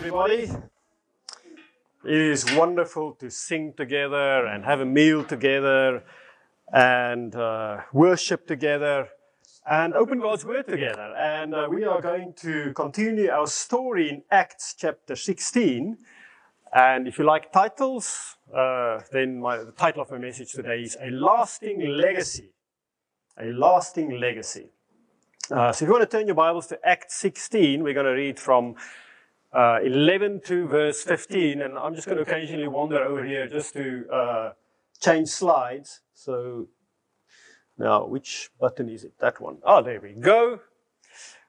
everybody. It is wonderful to sing together and have a meal together and uh, worship together and open God's Word together. And uh, we are going to continue our story in Acts chapter 16. And if you like titles, uh, then my, the title of my message today is A Lasting Legacy. A Lasting Legacy. Uh, so if you want to turn your Bibles to Acts 16, we're going to read from uh, 11 to verse 15, and I'm just going to occasionally wander over here just to uh, change slides. So now, which button is it? That one. Oh, there we go.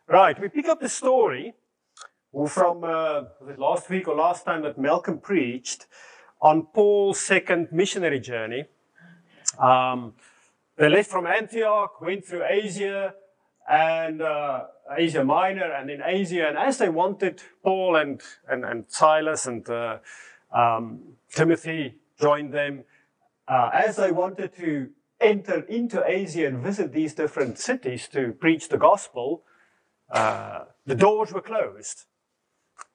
Right, we pick up the story from uh, last week or last time that Malcolm preached on Paul's second missionary journey. Um, they left from Antioch, went through Asia, and uh, Asia Minor and in Asia. And as they wanted, Paul and, and, and Silas and uh, um, Timothy joined them. Uh, as they wanted to enter into Asia and visit these different cities to preach the gospel, uh, the doors were closed.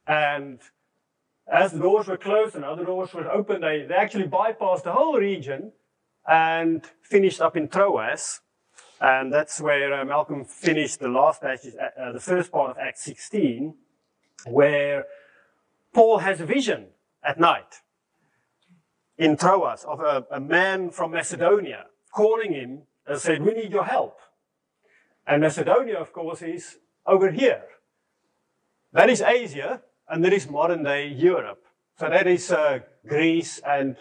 And as the doors were closed and other doors were open, they, they actually bypassed the whole region and finished up in Troas. And that's where uh, Malcolm finished the last passage, uh, uh, the first part of Acts 16, where Paul has a vision at night in Troas of a, a man from Macedonia calling him and said, We need your help. And Macedonia, of course, is over here. That is Asia, and that is modern day Europe. So that is uh, Greece and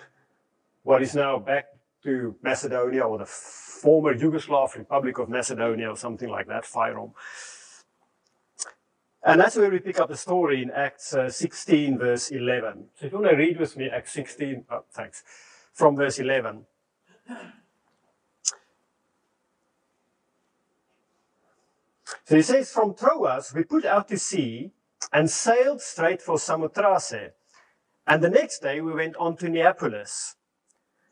what is now back to Macedonia or the former Yugoslav Republic of Macedonia or something like that, Fyrom. And that's where we pick up the story in Acts uh, 16, verse 11. So if you want to read with me Acts 16, oh, thanks, from verse 11. So he says, From Troas we put out to sea and sailed straight for Samothrace. And the next day we went on to Neapolis.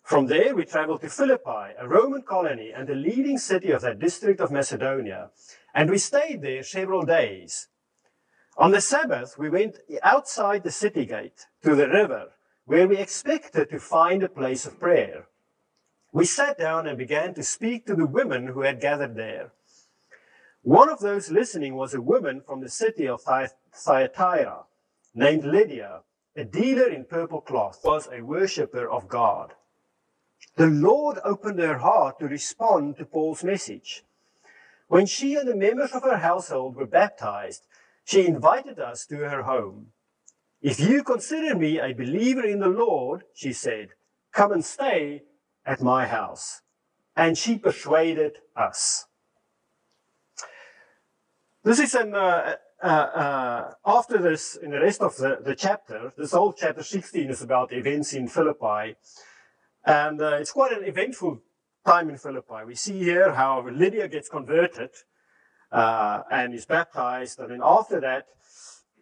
From there, we traveled to Philippi, a Roman colony and the leading city of that district of Macedonia, and we stayed there several days. On the Sabbath, we went outside the city gate to the river, where we expected to find a place of prayer. We sat down and began to speak to the women who had gathered there. One of those listening was a woman from the city of Thyatira named Lydia, a dealer in purple cloth, was a worshipper of God the Lord opened her heart to respond to Paul's message. When she and the members of her household were baptized, she invited us to her home. If you consider me a believer in the Lord, she said, come and stay at my house. And she persuaded us. This is an, uh, uh, uh, after this, in the rest of the, the chapter, this whole chapter 16 is about events in Philippi. And uh, it's quite an eventful time in Philippi. We see here how Lydia gets converted uh, and is baptized. And then after that,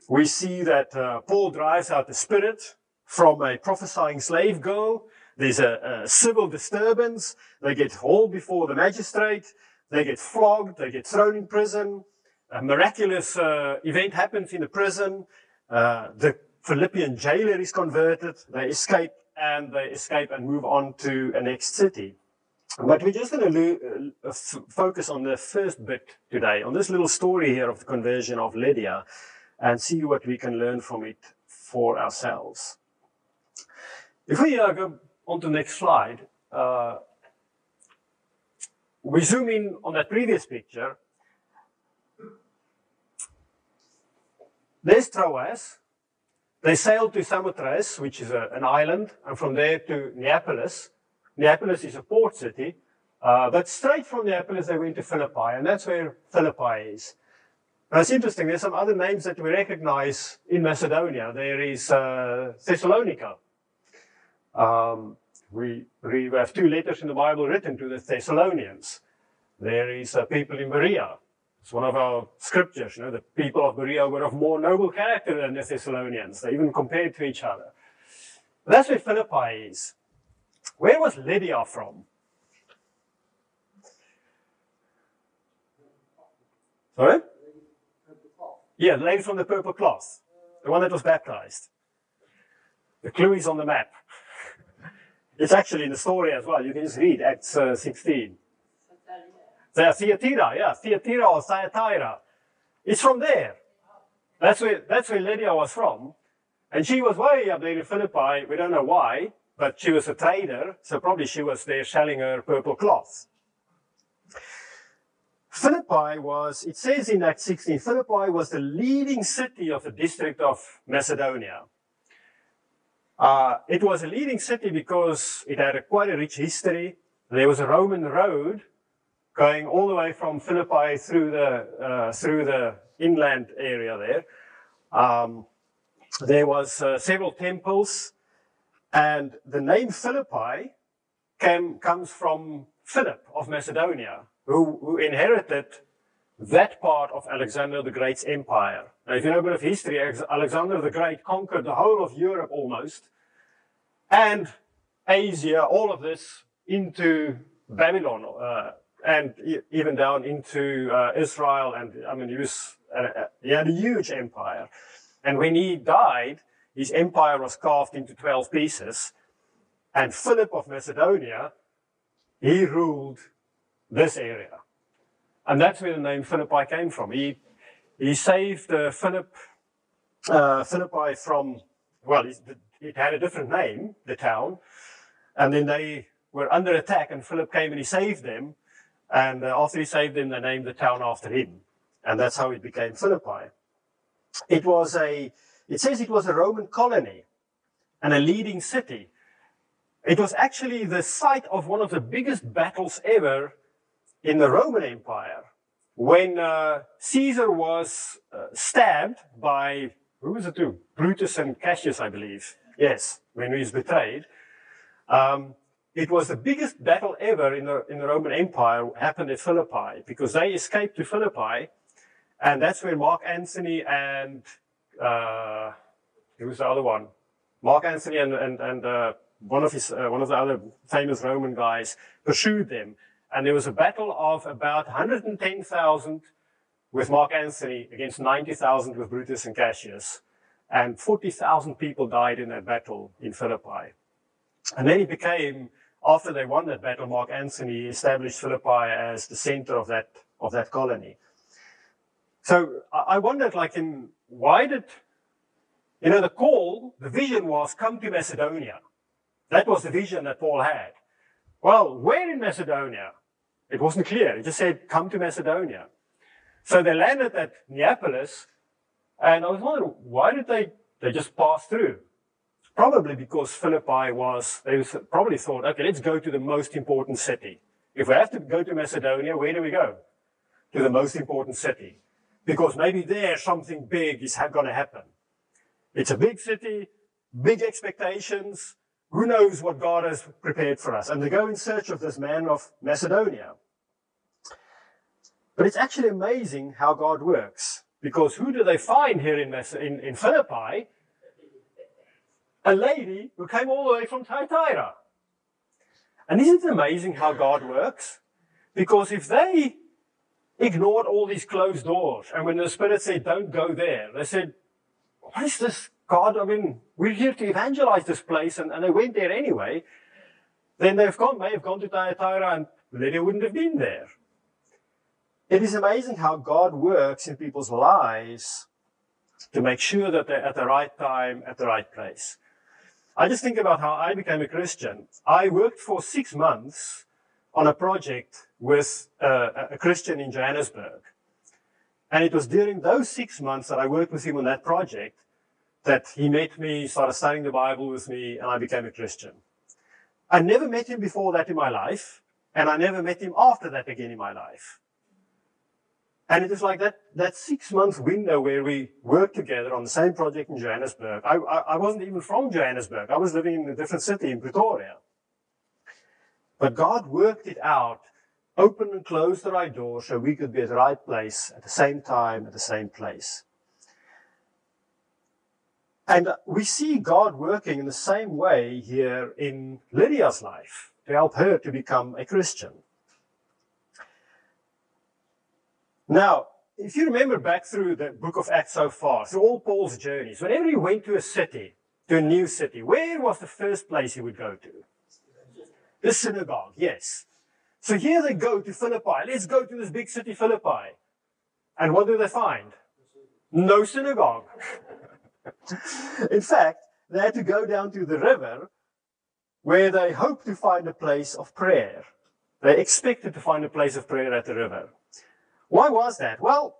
we see that uh, Paul drives out the spirit from a prophesying slave girl. There's a, a civil disturbance. They get hauled before the magistrate. They get flogged. They get thrown in prison. A miraculous uh, event happens in the prison. Uh, the Philippian jailer is converted. They escape and they escape and move on to a next city. But we're just going to uh, focus on the first bit today, on this little story here of the conversion of Lydia, and see what we can learn from it for ourselves. If we uh, go on to the next slide, uh, we zoom in on that previous picture. There's Troas, they sailed to Samothrace, which is a, an island, and from there to Neapolis. Neapolis is a port city, uh, but straight from Neapolis they went to Philippi, and that's where Philippi is. Now it's interesting, there's some other names that we recognize in Macedonia. There is uh, Thessalonica. Um, we, we have two letters in the Bible written to the Thessalonians. There is uh, people in Berea. It's one of our scriptures, you know, the people of Berea were of more noble character than the Thessalonians. They even compared to each other. But that's where Philippi is. Where was Lydia from? Sorry? Yeah, the lady from the purple cloth. the one that was baptized. The clue is on the map. it's actually in the story as well. You can just read Acts uh, 16. Thyatira, yeah, Thyatira or Thyatira. It's from there. That's where, that's where Lydia was from. And she was way up there in Philippi. We don't know why, but she was a trader, so probably she was there selling her purple cloth. Philippi was, it says in Acts 16, Philippi was the leading city of the district of Macedonia. Uh, it was a leading city because it had a, quite a rich history. There was a Roman road going all the way from Philippi through the, uh, through the inland area there. Um, there was uh, several temples, and the name Philippi came, comes from Philip of Macedonia, who, who inherited that part of Alexander the Great's empire. Now, if you know a bit of history, Alexander the Great conquered the whole of Europe almost, and Asia, all of this into Babylon, uh, and even down into uh, Israel. And I mean, he was uh, he had a huge empire. And when he died, his empire was carved into 12 pieces. And Philip of Macedonia, he ruled this area. And that's where the name Philippi came from. He, he saved uh, Philip, uh, Philippi from, well, it had a different name, the town. And then they were under attack and Philip came and he saved them. And uh, after he saved them, they named the town after him. And that's how it became Philippi. It was a, it says it was a Roman colony and a leading city. It was actually the site of one of the biggest battles ever in the Roman Empire. When uh, Caesar was uh, stabbed by, who was it to? Brutus and Cassius, I believe. Yes, when he was betrayed. Um, it was the biggest battle ever in the, in the Roman Empire happened at Philippi because they escaped to Philippi and that's where Mark Antony and, uh, who was the other one? Mark Antony and, and, and uh, one of his, uh, one of the other famous Roman guys pursued them. And there was a battle of about 110,000 with Mark Antony against 90,000 with Brutus and Cassius. And 40,000 people died in that battle in Philippi. And then he became, after they won that battle, Mark Antony established Philippi as the center of that, of that colony. So I wondered, like, in why did, you know, the call, the vision was come to Macedonia. That was the vision that Paul had. Well, where in Macedonia? It wasn't clear. It just said, come to Macedonia. So they landed at Neapolis, and I was wondering, why did they, they just pass through? Probably because Philippi was, they probably thought, okay, let's go to the most important city. If we have to go to Macedonia, where do we go? To the most important city because maybe there something big is going to happen. It's a big city, big expectations. Who knows what God has prepared for us? And they go in search of this man of Macedonia. But it's actually amazing how God works. Because who do they find here in, in, in Philippi? A lady who came all the way from Thyatira. And isn't it amazing how God works? Because if they ignored all these closed doors. And when the Spirit said, don't go there, they said, what is this, God? I mean, we're here to evangelize this place. And, and they went there anyway. Then they've gone, may have gone to Thyatira and Lydia wouldn't have been there. It is amazing how God works in people's lives to make sure that they're at the right time, at the right place. I just think about how I became a Christian. I worked for six months on a project with a, a Christian in Johannesburg. And it was during those six months that I worked with him on that project that he met me, started studying the Bible with me, and I became a Christian. I never met him before that in my life, and I never met him after that again in my life. And it was like that, that six month window where we worked together on the same project in Johannesburg. I, I, I wasn't even from Johannesburg. I was living in a different city in Pretoria. But God worked it out, opened and closed the right door so we could be at the right place at the same time, at the same place. And we see God working in the same way here in Lydia's life to help her to become a Christian. Now, if you remember back through the book of Acts so far, through all Paul's journeys, whenever he went to a city, to a new city, where was the first place he would go to? The synagogue, yes. So here they go to Philippi. Let's go to this big city, Philippi. And what do they find? No synagogue. In fact, they had to go down to the river where they hoped to find a place of prayer. They expected to find a place of prayer at the river. Why was that? Well,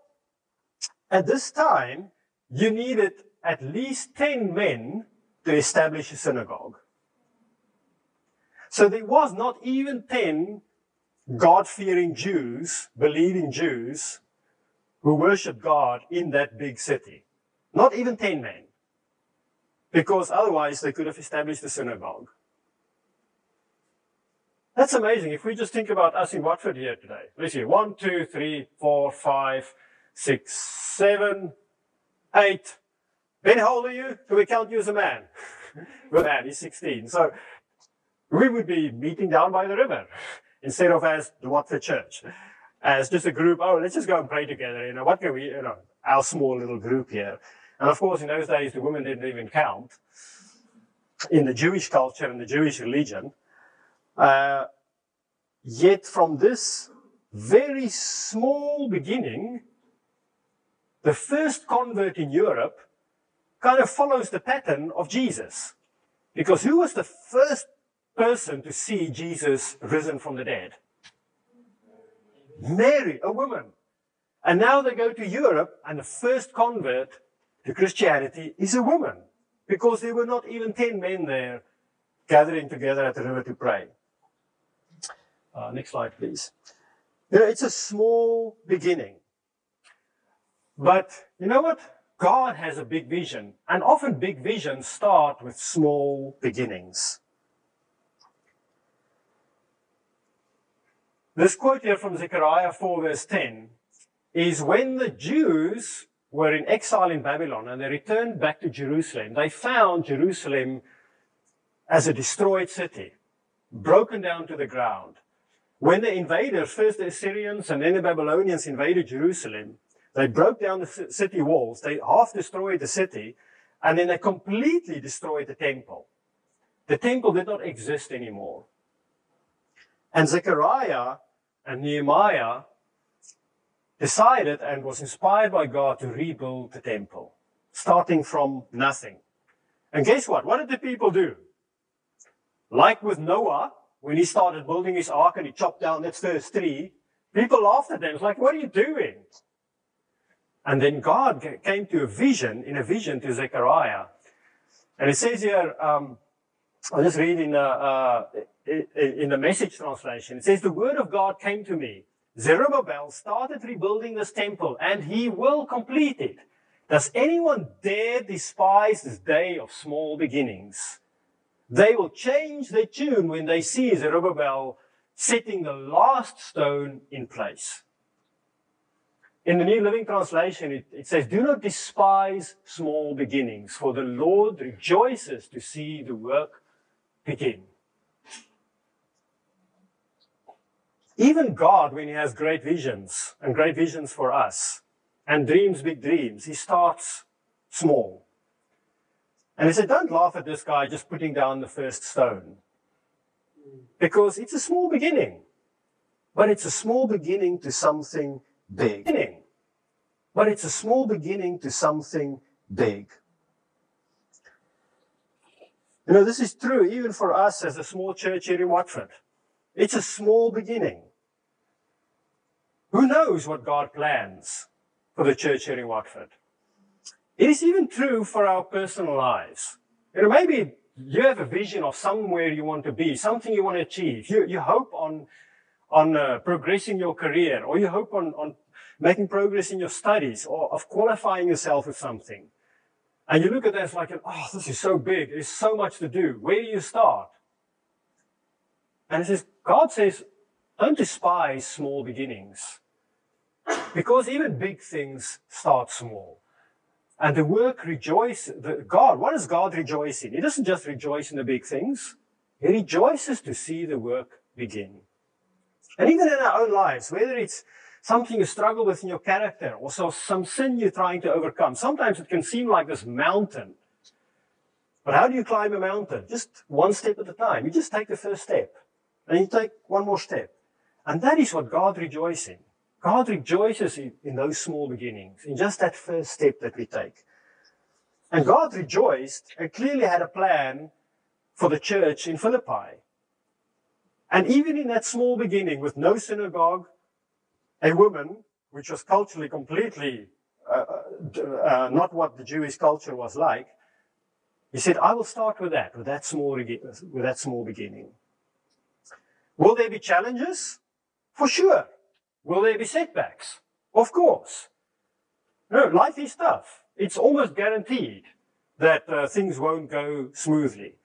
at this time, you needed at least 10 men to establish a synagogue. So there was not even 10 God-fearing Jews, believing Jews, who worshiped God in that big city. Not even 10 men. Because otherwise they could have established a synagogue. That's amazing. If we just think about us in Watford here today. Let's see. One, two, three, four, five, six, seven, eight. Ben, how old are you? Do we count you as a man? well, man, he's 16. So we would be meeting down by the river instead of as the Watford Church. As just a group, oh, let's just go and pray together. You know, what can we, you know, our small little group here. And of course, in those days, the women didn't even count in the Jewish culture and the Jewish religion. Uh, yet from this very small beginning, the first convert in Europe kind of follows the pattern of Jesus. Because who was the first person to see Jesus risen from the dead? Mary, a woman. And now they go to Europe, and the first convert to Christianity is a woman. Because there were not even 10 men there gathering together at the river to pray. Uh, next slide, please. You know, it's a small beginning. But you know what? God has a big vision, and often big visions start with small beginnings. This quote here from Zechariah 4 verse 10 is when the Jews were in exile in Babylon and they returned back to Jerusalem, they found Jerusalem as a destroyed city, broken down to the ground. When the invaders, first the Assyrians and then the Babylonians invaded Jerusalem, they broke down the city walls, they half destroyed the city, and then they completely destroyed the temple. The temple did not exist anymore. And Zechariah and Nehemiah decided and was inspired by God to rebuild the temple, starting from nothing. And guess what? What did the people do? Like with Noah, when he started building his ark and he chopped down that first tree, people laughed at him. It's like, what are you doing? And then God came to a vision, in a vision to Zechariah. And it says here, um, I'll just read in, uh, uh, in the message translation. It says, the word of God came to me. Zerubbabel started rebuilding this temple and he will complete it. Does anyone dare despise this day of small beginnings? They will change their tune when they see Zerubbabel setting the last stone in place. In the New Living Translation, it, it, says, Do not despise small beginnings, for the Lord rejoices to see the work begin. Even God, when He has great visions and great visions for us and dreams big dreams, He starts small. And he said, don't laugh at this guy just putting down the first stone. Because it's a small beginning. But it's a small beginning to something big. But it's a small beginning to something big. You know, this is true even for us as a small church here in Watford. It's a small beginning. Who knows what God plans for the church here in Watford? It is even true for our personal lives. You know, maybe you have a vision of somewhere you want to be, something you want to achieve. You, you hope on, on uh, progressing your career, or you hope on, on making progress in your studies, or of qualifying yourself with something. And you look at that, it's like, oh, this is so big. There's so much to do. Where do you start? And it says, God says, don't despise small beginnings. Because even big things start small. And the work rejoice, the, God, what does God rejoice in? He doesn't just rejoice in the big things. He rejoices to see the work begin. And even in our own lives, whether it's something you struggle with in your character or so some sin you're trying to overcome, sometimes it can seem like this mountain. But how do you climb a mountain? Just one step at a time. You just take the first step and you take one more step. And that is what God rejoices in. God rejoices in, those small beginnings, in just that first step that we take. And God rejoiced and clearly had a plan for the church in Philippi. And even in that small beginning with no synagogue, a woman, which was culturally completely uh, uh, uh, not what the Jewish culture was like, he said, I will start with that, with that small, with that small beginning. Will there be challenges? For sure. Will there be setbacks? Of course. No, life is tough. It's almost guaranteed that uh, things won't go smoothly.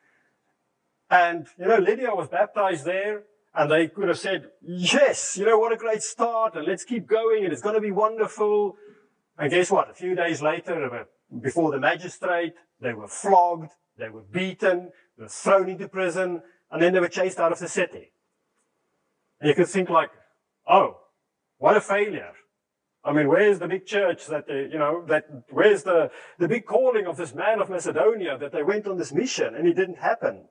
And, you know, Lydia was baptized there, and they could have said, yes, you know, what a great start, and let's keep going, and it's going to be wonderful. And guess what? A few days later, before the magistrate, they were flogged, they were beaten, they were thrown into prison, and then they were chased out of the city. And you could think like, oh, what a failure. I mean, where's the big church that they, you know, that, where's the, the big calling of this man of Macedonia that they went on this mission and it didn't happen?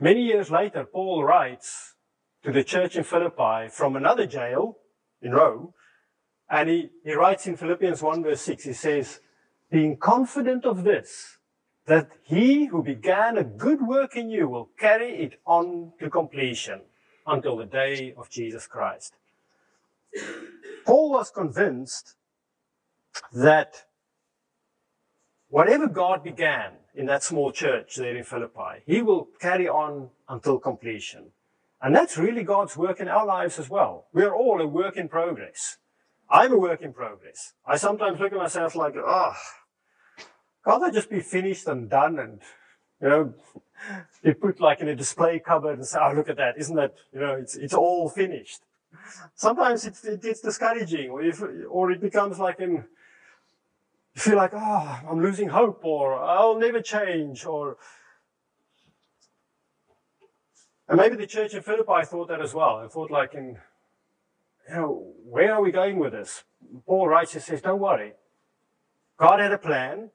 Many years later, Paul writes to the church in Philippi from another jail in Rome, and he, he writes in Philippians 1 verse 6, he says, being confident of this, that he who began a good work in you will carry it on to completion until the day of Jesus Christ. Paul was convinced that whatever God began in that small church there in Philippi, he will carry on until completion. And that's really God's work in our lives as well. We're all a work in progress. I'm a work in progress. I sometimes look at myself like, oh, can't I just be finished and done and, you know, you put like in a display cupboard and say, oh, look at that. Isn't that, you know, it's, it's all finished. Sometimes it's, it, it's discouraging or, if, or it becomes like in, you feel like, oh, I'm losing hope or I'll never change or, and maybe the church in Philippi thought that as well. They thought like in, you know, where are we going with this? Paul writes and says, don't worry. God had a plan.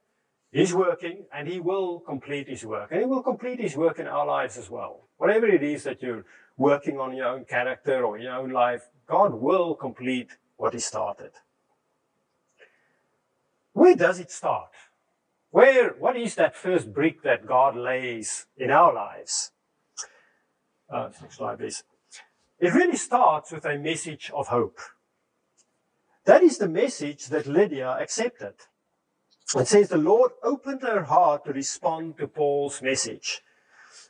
He's working and he will complete his work. And he will complete his work in our lives as well. Whatever it is that you're working on your own character or your own life, God will complete what he started. Where does it start? Where, what is that first brick that God lays in our lives? Uh, next slide, please. It really starts with a message of hope. That is the message that Lydia accepted. It says the Lord opened her heart to respond to Paul's message.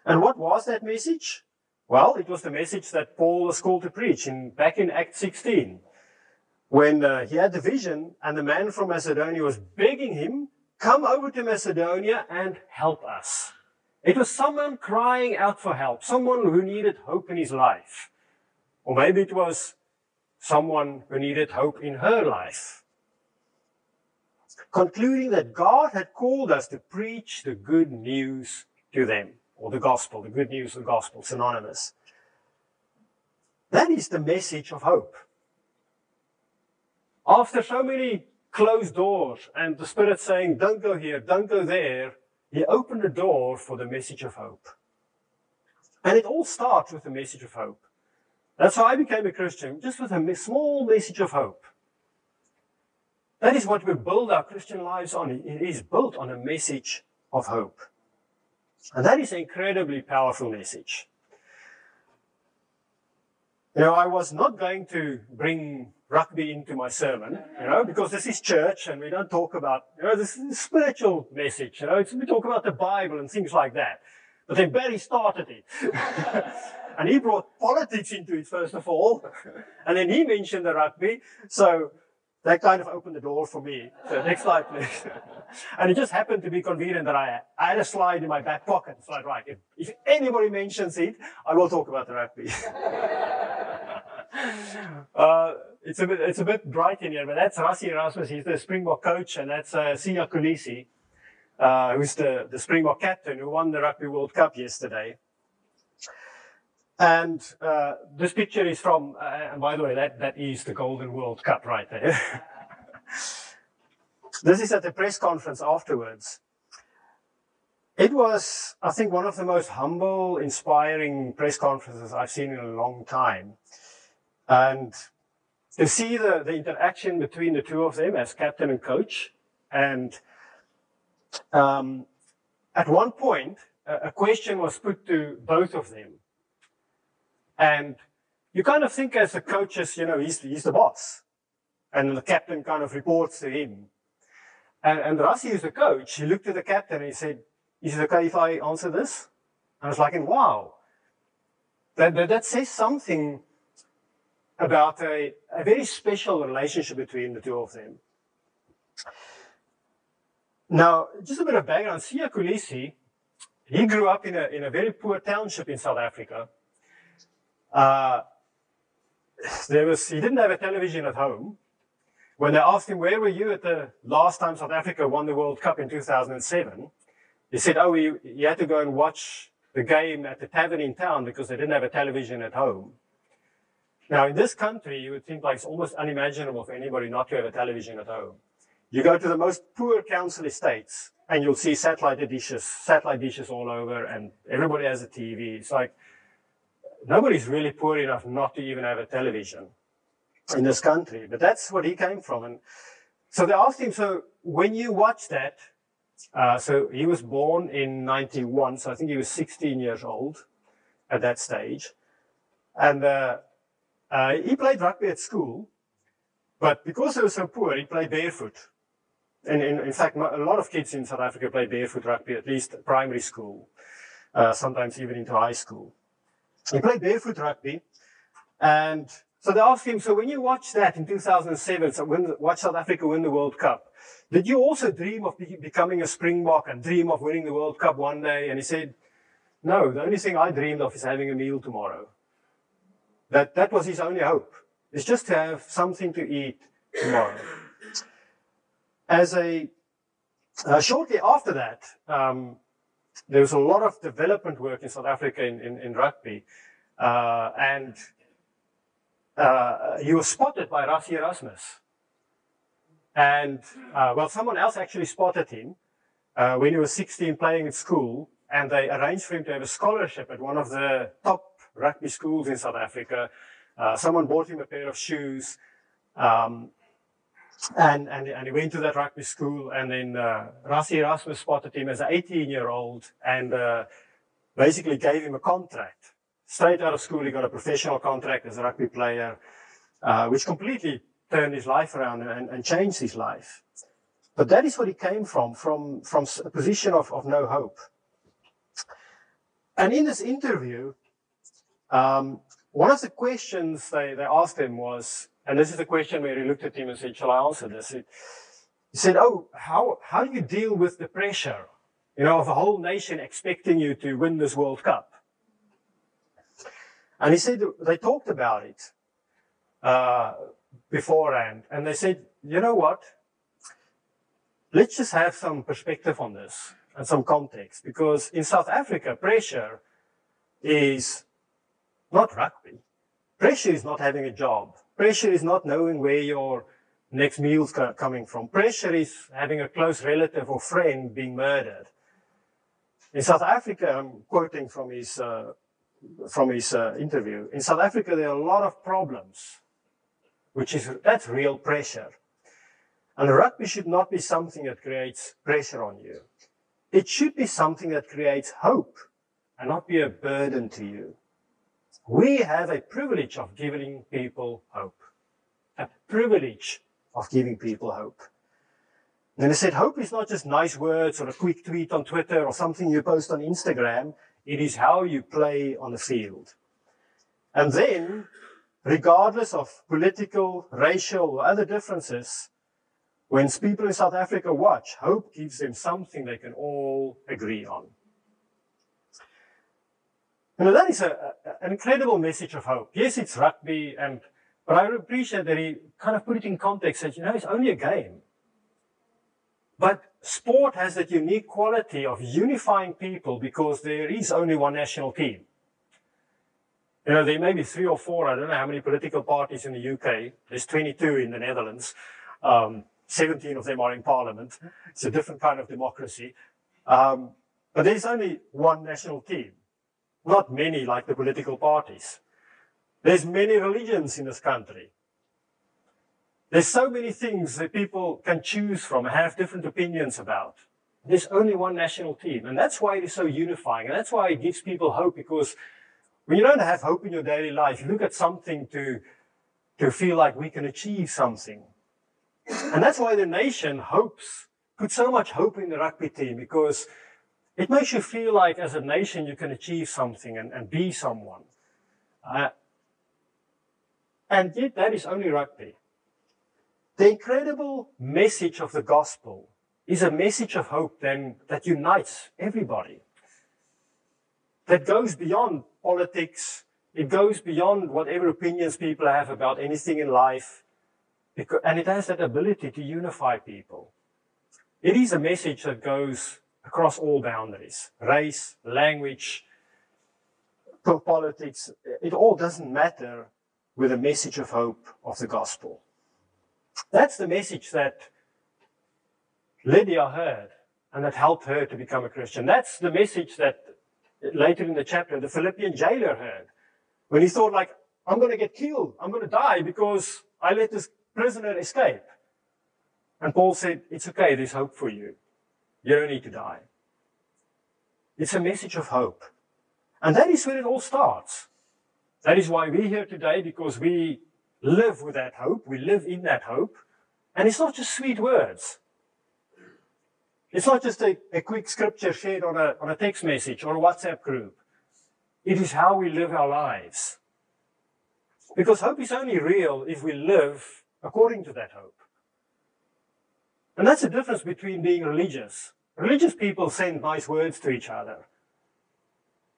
And what was that message? Well, it was the message that Paul was called to preach in, back in Acts 16. When uh, he had the vision and the man from Macedonia was begging him, come over to Macedonia and help us. It was someone crying out for help, someone who needed hope in his life. Or maybe it was someone who needed hope in her life concluding that God had called us to preach the good news to them, or the gospel, the good news of the gospel, synonymous. That is the message of hope. After so many closed doors and the Spirit saying, don't go here, don't go there, He opened the door for the message of hope. And it all starts with the message of hope. That's how I became a Christian, just with a small message of hope. That is what we build our Christian lives on. It is built on a message of hope. And that is an incredibly powerful message. You know, I was not going to bring rugby into my sermon, you know, because this is church and we don't talk about, you know, this is a spiritual message, you know, we talk about the Bible and things like that. But then Barry started it. and he brought politics into it, first of all. and then he mentioned the rugby. So that kind of opened the door for me. So next slide, please. and it just happened to be convenient that I, I had a slide in my back pocket. Slide right. If, if anybody mentions it, I will talk about the rugby. uh, it's a bit, it's a bit bright in here, but that's Rassie Erasmus. He's the Springbok coach, and that's uh, Siya Kolisi, uh, who's the, the Springbok captain who won the Rugby World Cup yesterday. And uh, this picture is from, uh, and by the way, that, that is the Golden World Cup right there. this is at the press conference afterwards. It was, I think, one of the most humble, inspiring press conferences I've seen in a long time. And to see the, the interaction between the two of them as captain and coach. And um, at one point, a, a question was put to both of them. And you kind of think as a coach, as, you know, he's, he's the boss. And the captain kind of reports to him. And, and Rassie, who's the coach, he looked at the captain and he said, is it okay if I answer this? And I was like, wow, that, that, that says something about a, a very special relationship between the two of them. Now, just a bit of background. Siya Kolisi, he grew up in a, in a very poor township in South Africa. Uh, there was, he didn't have a television at home. When they asked him, where were you at the last time South Africa won the World Cup in 2007? He said, oh, you, you had to go and watch the game at the tavern in town because they didn't have a television at home. Now, in this country, you would think like it's almost unimaginable for anybody not to have a television at home. You go to the most poor council estates and you'll see satellite dishes, satellite dishes all over and everybody has a TV. It's like, nobody's really poor enough not to even have a television in this country. But that's what he came from. And so they asked him, so when you watch that, uh, so he was born in 91, so I think he was 16 years old at that stage. And uh, uh, he played rugby at school, but because he was so poor, he played barefoot. And in, in fact, a lot of kids in South Africa play barefoot rugby, at least primary school, uh, sometimes even into high school. He played barefoot rugby, and so they asked him, so when you watched that in 2007, so when, watch South Africa win the World Cup, did you also dream of be, becoming a Springbok and dream of winning the World Cup one day? And he said, no, the only thing I dreamed of is having a meal tomorrow. That, that was his only hope. It's just to have something to eat tomorrow. As a, uh, shortly after that, um, there was a lot of development work in South Africa in, in, in rugby. Uh, and uh, he was spotted by Rassie Erasmus. And, uh, well, someone else actually spotted him uh, when he was 16 playing at school, and they arranged for him to have a scholarship at one of the top rugby schools in South Africa. Uh, someone bought him a pair of shoes, um, and, and, and he went to that rugby school, and then uh, Rassie Erasmus spotted him as an 18-year-old and uh, basically gave him a contract. Straight out of school, he got a professional contract as a rugby player, uh, which completely turned his life around and, and changed his life. But that is what he came from, from, from a position of, of no hope. And in this interview, um, one of the questions they, they asked him was, and this is the question where he looked at him and said, shall I answer this? He, said, oh, how, how do you deal with the pressure, you know, of a whole nation expecting you to win this World Cup? And he said, they talked about it uh, beforehand, and they said, you know what? Let's just have some perspective on this and some context, because in South Africa, pressure is not rugby. Pressure is not having a job. Pressure is not knowing where your next meal's coming from. Pressure is having a close relative or friend being murdered. In South Africa, I'm quoting from his, uh, from his uh, interview. In South Africa, there are a lot of problems, which is, that's real pressure. And rugby should not be something that creates pressure on you. It should be something that creates hope and not be a burden to you. We have a privilege of giving people hope. A privilege of giving people hope. And I said, hope is not just nice words or a quick tweet on Twitter or something you post on Instagram. It is how you play on the field. And then, regardless of political, racial, or other differences, when people in South Africa watch, hope gives them something they can all agree on. You know, that is a, a, an incredible message of hope. Yes, it's rugby, and but I appreciate that he kind of put it in context that, you know, it's only a game. But sport has that unique quality of unifying people because there is only one national team. You know, there may be three or four, I don't know how many political parties in the UK. There's 22 in the Netherlands. Um, 17 of them are in parliament. It's a different kind of democracy. Um, but there's only one national team. Not many like the political parties. There's many religions in this country. There's so many things that people can choose from have different opinions about. There's only one national team. And that's why it is so unifying. And that's why it gives people hope because when you don't have hope in your daily life, you look at something to, to feel like we can achieve something. And that's why the nation hopes, put so much hope in the rugby team because it makes you feel like as a nation you can achieve something and, and be someone. Uh, and yet that is only rugby. The incredible message of the gospel is a message of hope then that unites everybody. That goes beyond politics. It goes beyond whatever opinions people have about anything in life. And it has that ability to unify people. It is a message that goes across all boundaries. Race, language, politics, it all doesn't matter with the message of hope of the gospel. That's the message that Lydia heard and that helped her to become a Christian. That's the message that later in the chapter the Philippian jailer heard when he thought like, I'm going to get killed. I'm going to die because I let this prisoner escape. And Paul said, it's okay. There's hope for you. You don't need to die. It's a message of hope. And that is where it all starts. That is why we're here today, because we live with that hope. We live in that hope. And it's not just sweet words. It's not just a, a quick scripture shared on a, on a text message or a WhatsApp group. It is how we live our lives. Because hope is only real if we live according to that hope. And that's the difference between being religious. Religious people send nice words to each other.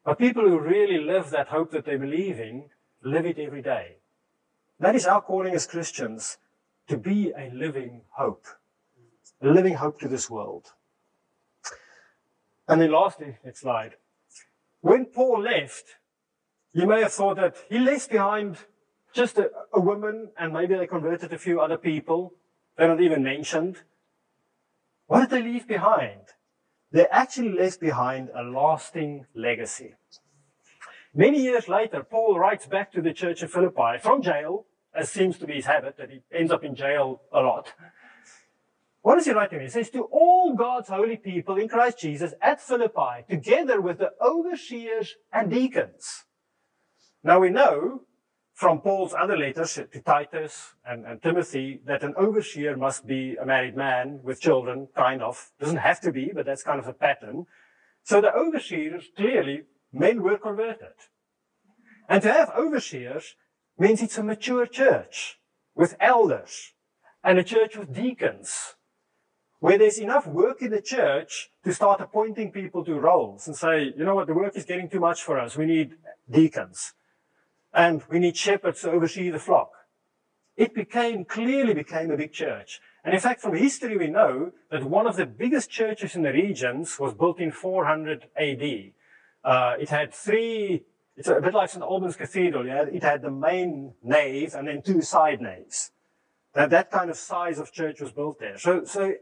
But people who really live that hope that they believe in, live it every day. That is our calling as Christians, to be a living hope. A living hope to this world. And then lastly, next slide. When Paul left, you may have thought that he left behind just a, a woman and maybe they converted a few other people. They're not even mentioned. What did they leave behind? they actually left behind a lasting legacy. Many years later, Paul writes back to the church of Philippi from jail, as seems to be his habit, that he ends up in jail a lot. What does he write to me? He says, To all God's holy people in Christ Jesus at Philippi, together with the overseers and deacons. Now we know from Paul's other letters to Titus and, and, Timothy that an overseer must be a married man with children, kind of. Doesn't have to be, but that's kind of a pattern. So the overseers, clearly, men were converted. And to have overseers means it's a mature church with elders and a church with deacons where there's enough work in the church to start appointing people to roles and say, you know what, the work is getting too much for us. We need deacons and we need shepherds to oversee the flock. It became, clearly became a big church. And in fact, from history, we know that one of the biggest churches in the regions was built in 400 AD. Uh, it had three, it's a bit like St. Albans Cathedral, yeah? it had the main nave and then two side naves. That, that kind of size of church was built there. So, so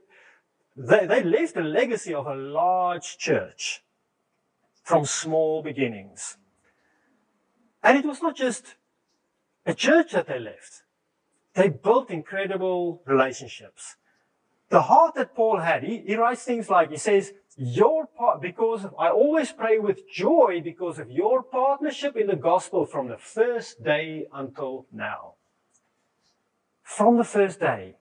they, they left a legacy of a large church from small beginnings. And it was not just a church that they left. They built incredible relationships. The heart that Paul had, he, he writes things like, he says, your part, because I always pray with joy because of your partnership in the gospel from the first day until now. From the first day.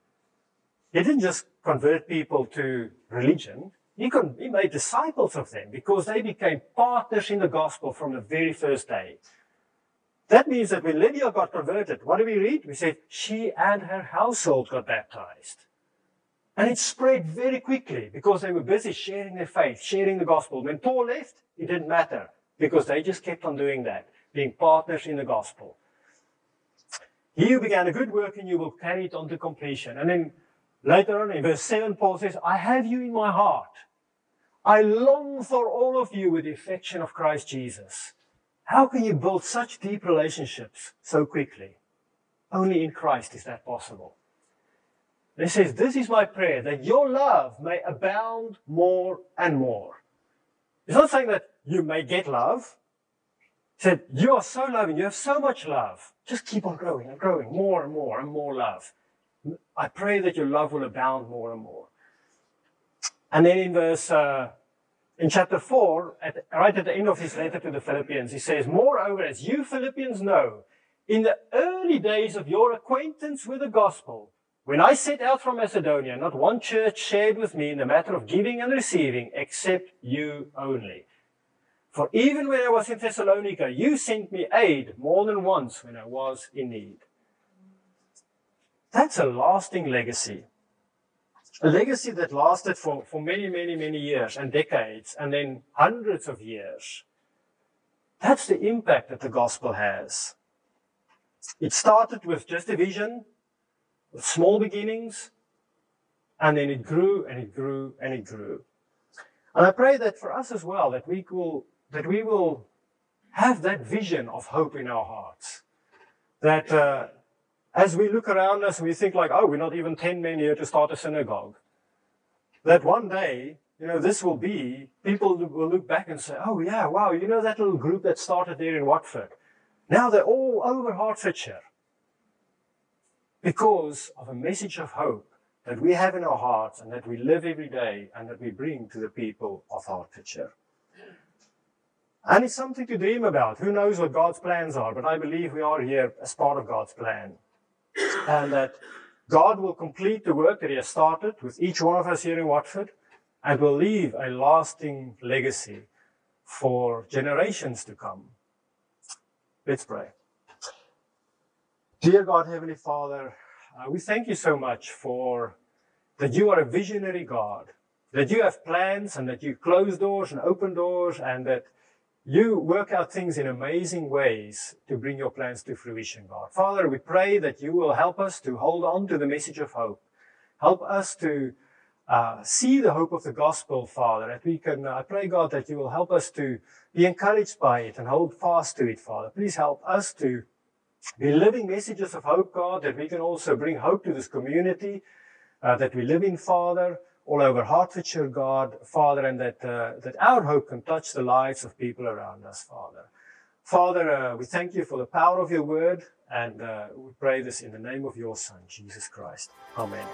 He didn't just convert people to religion. He, he made disciples of them because they became partners in the gospel from the very first day. That means that when Lydia got converted, what do we read? We said she and her household got baptized. And it spread very quickly because they were busy sharing their faith, sharing the gospel. When Paul left, it didn't matter because they just kept on doing that, being partners in the gospel. He who began a good work in you will carry it on to completion. And then later on in verse 7, Paul says, I have you in my heart. I long for all of you with the affection of Christ Jesus. How can you build such deep relationships so quickly? Only in Christ is that possible. He says, This is my prayer, that your love may abound more and more. He's not saying that you may get love. He said, You are so loving, you have so much love. Just keep on growing and growing, more and more and more love. I pray that your love will abound more and more. And then in verse, uh, in chapter 4, at, right at the end of his letter to the Philippians, he says, Moreover, as you Philippians know, in the early days of your acquaintance with the gospel, when I set out from Macedonia, not one church shared with me in the matter of giving and receiving except you only. For even when I was in Thessalonica, you sent me aid more than once when I was in need. That's a lasting legacy. A legacy that lasted for, for many, many, many years and decades and then hundreds of years. That's the impact that the gospel has. It started with just a vision, with small beginnings, and then it grew and it grew and it grew. And I pray that for us as well, that we will, that we will have that vision of hope in our hearts. That uh, as we look around us, we think like, oh, we're not even 10 men here to start a synagogue. That one day, you know, this will be, people will look back and say, oh yeah, wow, you know that little group that started there in Watford? Now they're all over Hertfordshire because of a message of hope that we have in our hearts and that we live every day and that we bring to the people of Hertfordshire. And it's something to dream about. Who knows what God's plans are, but I believe we are here as part of God's plan. And that God will complete the work that He has started with each one of us here in Watford and will leave a lasting legacy for generations to come. Let's pray. Dear God, Heavenly Father, uh, we thank you so much for that you are a visionary God, that you have plans and that you close doors and open doors and that you work out things in amazing ways to bring your plans to fruition, God. Father, we pray that you will help us to hold on to the message of hope. Help us to uh, see the hope of the gospel, Father, that we can, uh, I pray, God, that you will help us to be encouraged by it and hold fast to it, Father. Please help us to be living messages of hope, God, that we can also bring hope to this community uh, that we live in, Father, all over Hertfordshire, God, Father, and that, uh, that our hope can touch the lives of people around us, Father. Father, uh, we thank you for the power of your word, and uh, we pray this in the name of your Son, Jesus Christ. Amen.